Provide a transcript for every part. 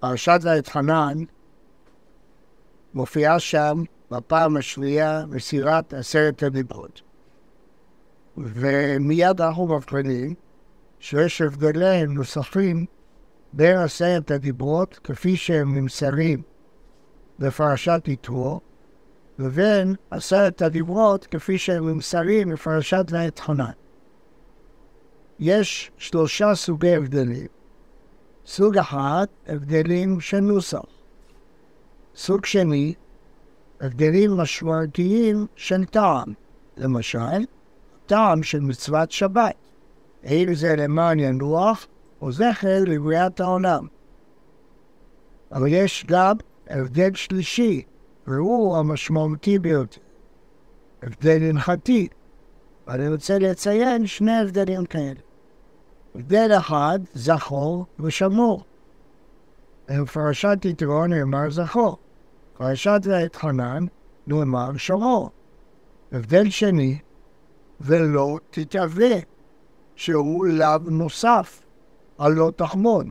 פרשת ואתחנן מופיעה שם בפעם השנייה מסירת עשרת הדיברות. ומיד אנחנו מבחינים שיש הבדלים נוספים בין עשרת הדיברות כפי שהם נמסרים בפרשת יתרו לבין עשרת הדיברות כפי שהם נמסרים בפרשת ואתחנן. יש שלושה סוגי הבדלים. סוג אחד, הבדלים של נוסח. סוג שני, הבדלים משמעותיים של טעם. למשל, טעם של מצוות שבת. האם זה למען ינוח או זכר לבריאת העולם. אבל יש גם הבדל שלישי, והוא המשמעותי ביותר. הבדל הלכתי. ואני רוצה לציין שני הבדלים כאלה. הבדל אחד, זכור ושמור. בפרשת יתרו נאמר זכור. פרשת ואתחנן נאמר שמור. הבדל שני, ולא תתהווה, שהוא לאו נוסף, על לא תחמון.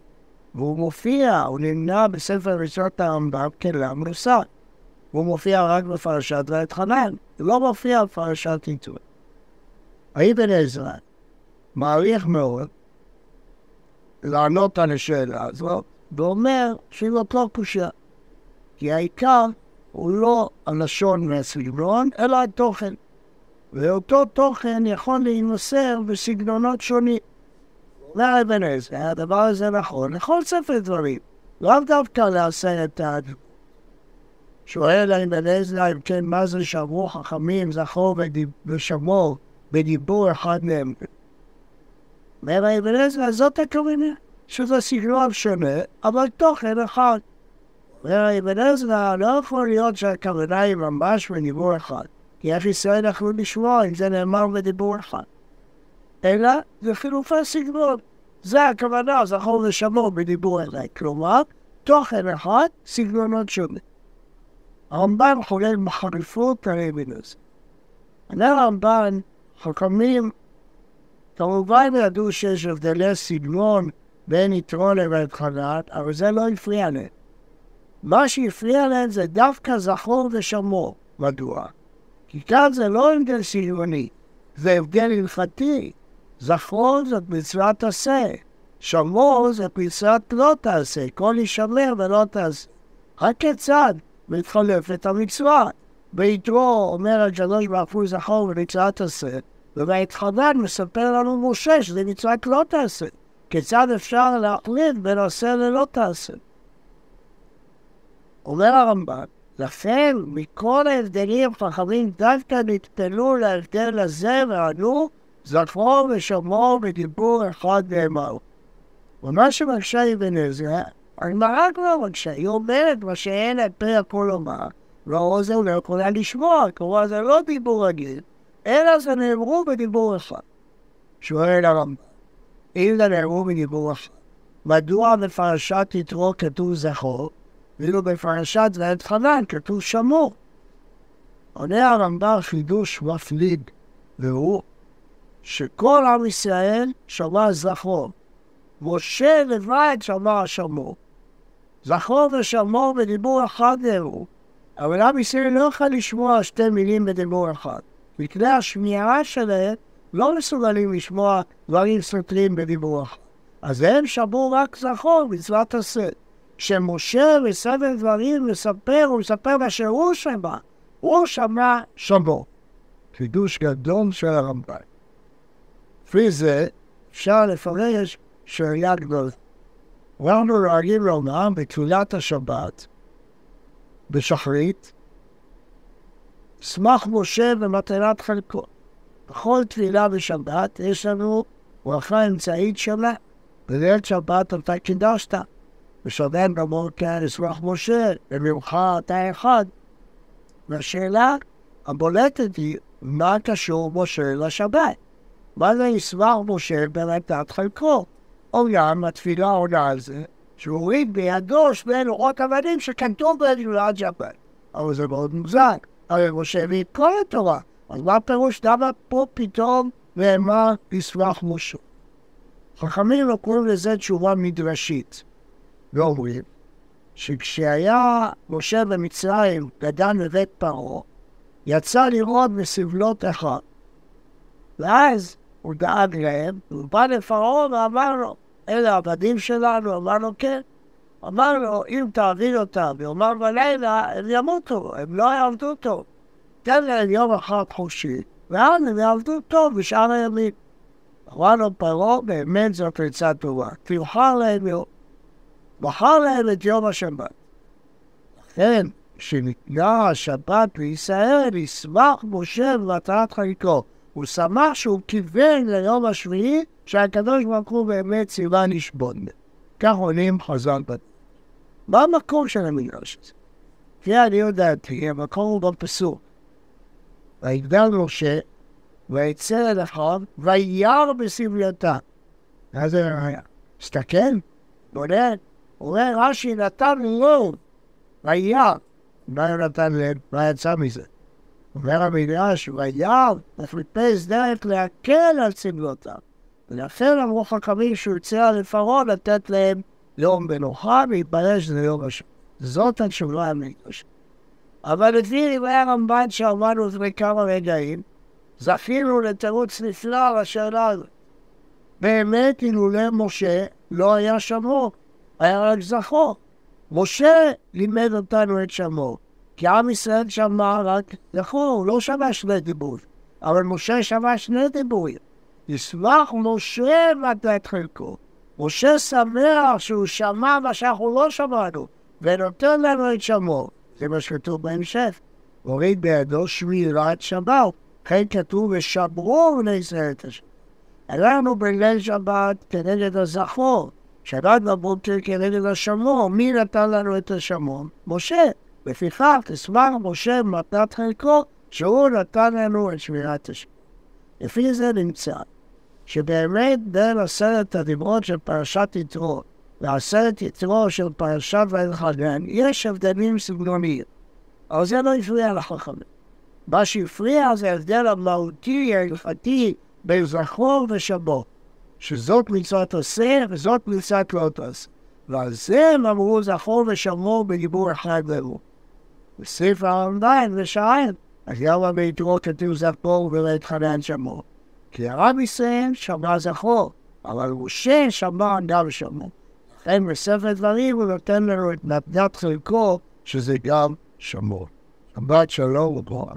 והוא מופיע, הוא נמנה בספר ראשונות הרמב"ם כלאו נוסף. והוא מופיע רק בפרשת ואתחנן, הוא לא מופיע בפרשת יתרו. האבן עזרא מעריך מאוד לענות על השאלה הזאת, ואומר שהיא לא קושה. כי העיקר הוא לא הלשון והסגנון, אלא התוכן. ואותו תוכן יכול להימסר בסגנונות שונים. אומר אבן עזרא, הדבר הזה נכון לכל ספר דברים, לאו דווקא לעשרת הדברים. שואל אבן עזרא, אם כן, מה זה שאמרו חכמים, זכור ושמור בדיבור אחד מהם. אבן עזרא, זאת הכוונה, שזה סגנון שונה, אבל תוכן אחד. אומר אבן עזרא, לא יכול להיות שהכוונה היא ממש בדיבור אחד. כי איך ישראל יכלו לשמוע אם זה נאמר בדיבור אחד. אלא זה חילופי סגנון. זה הכוונה, זכור ושמור בדיבור אחד. כלומר, תוכן אחד, סגנונות שונים. הרמב"ן חולל בחריפות על האמין הזה. הרמב"ן, חכמים, כמובן ידעו שיש הבדלי סגנון בין יתרו לבית חנת, אבל זה לא הפריע להם. מה שהפריע להם זה דווקא זכור ושמור. מדוע? כי כאן זה לא הבדל סגנוני, זה הבדל הלכתי. זכור זאת מצוות עשה, שמור זאת מצוות לא תעשה, כל יישמר ולא תעשה. רק כיצד מתחלפת המצווה? ביתרו אומר הקדוש ברוך הוא זכור ומצוות עשה, ובהתחנן מספר לנו משה שזה מצוות לא תעשה. כיצד אפשר להחליט בין עשה ללא תעשה? אומר הרמב"ן, לכן מכל ההבדלים חכמים דווקא נטפלו להבדל הזה וענו זכרו ושמור בדיבור אחד נאמר. ומה שמקשה אבן עזרא, הגמרא כבר מקשה, היא אומרת מה שאין על פה הכל לומר, והאוזן לא יכולה לשמוע, כלומר זה לא דיבור רגיל, אלא זה נאמרו בדיבור אחד. שואל הרמב"ם, אם זה נאמרו בדיבור אחד, מדוע בפרשת יתרו כתוב זכור, ואילו בפרשת ועת חנן כתוב שמור? עונה הרמב"ם חידוש מפליג, והוא שכל עם ישראל שמע זכור. משה לבד שמע שמור. זכור ושמור בדיבור אחד נאמרו. אבל עם ישראל לא יכול לשמוע שתי מילים בדיבור אחד. מפני השמיעה שלהם לא מסוגלים לשמוע דברים סותרים בדיבור. אז הם שמעו רק זכור מצוות עשה. כשמשה מסדר דברים מספר, הוא מספר מה שהוא שמע. הוא שמע שמור. חידוש גדול של הרמב"ם. לפי זה אפשר לפרש שריעה גדולה. אנחנו נוהגים לומר בתפילת השבת, בשחרית, סמך משה ומתנת חלקו. בכל תפילה בשבת יש לנו ברכה אמצעית שלה, בליל שבת אתה קידשת. ושלם בבוקר ישמח משה, וממך אתה אחד. והשאלה הבולטת היא, מה קשור משה לשבת? מה זה ישמח משה בנתת חלקו? אומנם התפילה עונה על זה, שהוא הוריד בידו שני לוחות אבנים שכתוב בהילולת שבת. אבל זה מאוד מוזר, הרי משה הביא את כל התורה, אז מה הפירוש למה פה פתאום נאמר ישמח משה? חכמים לא קוראים לזה תשובה מדרשית, ואומרים שכשהיה משה במצרים, גדל בבית פרעה, יצא לראות בסבלות אחד. ואז הוא דאג להם, הוא בא לפרעה ואמר לו, אלה העבדים שלנו, אמר לו כן. אמר לו, אם תעביר אותם יומם ולילה, הם ימותו, הם לא יעבדו טוב. תן להם יום אחד חופשי, ואז הם יעבדו טוב בשאר הימים. אמר לו פרעה, באמת זאת עצה טובה. תבחר להם יום. בחר להם את יום השבת. לכן, כשניתנה השבת לישראל, ישמח משה במטרת חלקו. הוא שמח שהוא כיוון ליום השביעי, שהקדוש ברוך הוא באמת ציווה לשבות. כך עונים חז"ל בת. מה המקור של המדרש הזה? כי אני יודעתי, המקור הוא בפסוק. ויגדל משה, ויצא אל אחיו, וירא בסבלתה. מה זה היה? תסתכל, בודד. אומר רש"י, נתן לו, וירא. מה הוא נתן להם? מה יצא מזה? אומר המדרש, וירא, וחיפש דרך להקל על סבלותם. ולכן אמרו חכמים שהוא יוצא לפרעה לתת להם יום מנוחה, והתברר שזה יום השם. זאת התשובה המקדוש. אבל לפי דברי הרמב"ן שאמרנו לפני כמה רגעים, זכינו לתירוץ נפלא לשאלה הזאת. באמת, אילולא משה, לא היה שמור, היה רק זכור. משה לימד אותנו את שמור, כי עם ישראל שמע רק זכור, הוא לא שמע שני דיבורים, אבל משה שמע שני דיבורים. ישמח משה מתת חלקו. משה שמח שהוא שמע מה שאנחנו לא שמענו, ונותן לנו את שמו. זה מה שכתוב בהמשך. הוריד בידו שמירת שבת. כן כתוב ושמרו בני ישראל את השם. אנחנו בליל שבת כנגד הזכור, שבת בבוקר כנגד השמור. מי נתן לנו את השמור? משה. לפיכך תשמח משה במתנת חלקו, שהוא נתן לנו את שמירת השם. לפי זה נמצא שבאמת בין עשרת הדיברות של פרשת יתרו לעשרת יתרו של פרשת ואלחגן יש הבדלים סגנוניים. אבל זה לא הפריע לחכמים. מה שהפריע זה ההבדל המהותי, ההלכתי, בין זכור ושבו. שזאת מצוות עושה וזאת מצוות לא תעשה. ועל זה הם אמרו זכור ושמור בדיבור אחד לאור. בספר הרמב"ן ושען, אז גם ביתרו כתוב זכור ולהתחנן שמור. כי הרב ישראל שמע זכור, אבל משה שמע גם שמור. לכן בספר דברים הוא נותן לנו את מתנת חלקו, שזה גם שמור. שבת שלום וברוך.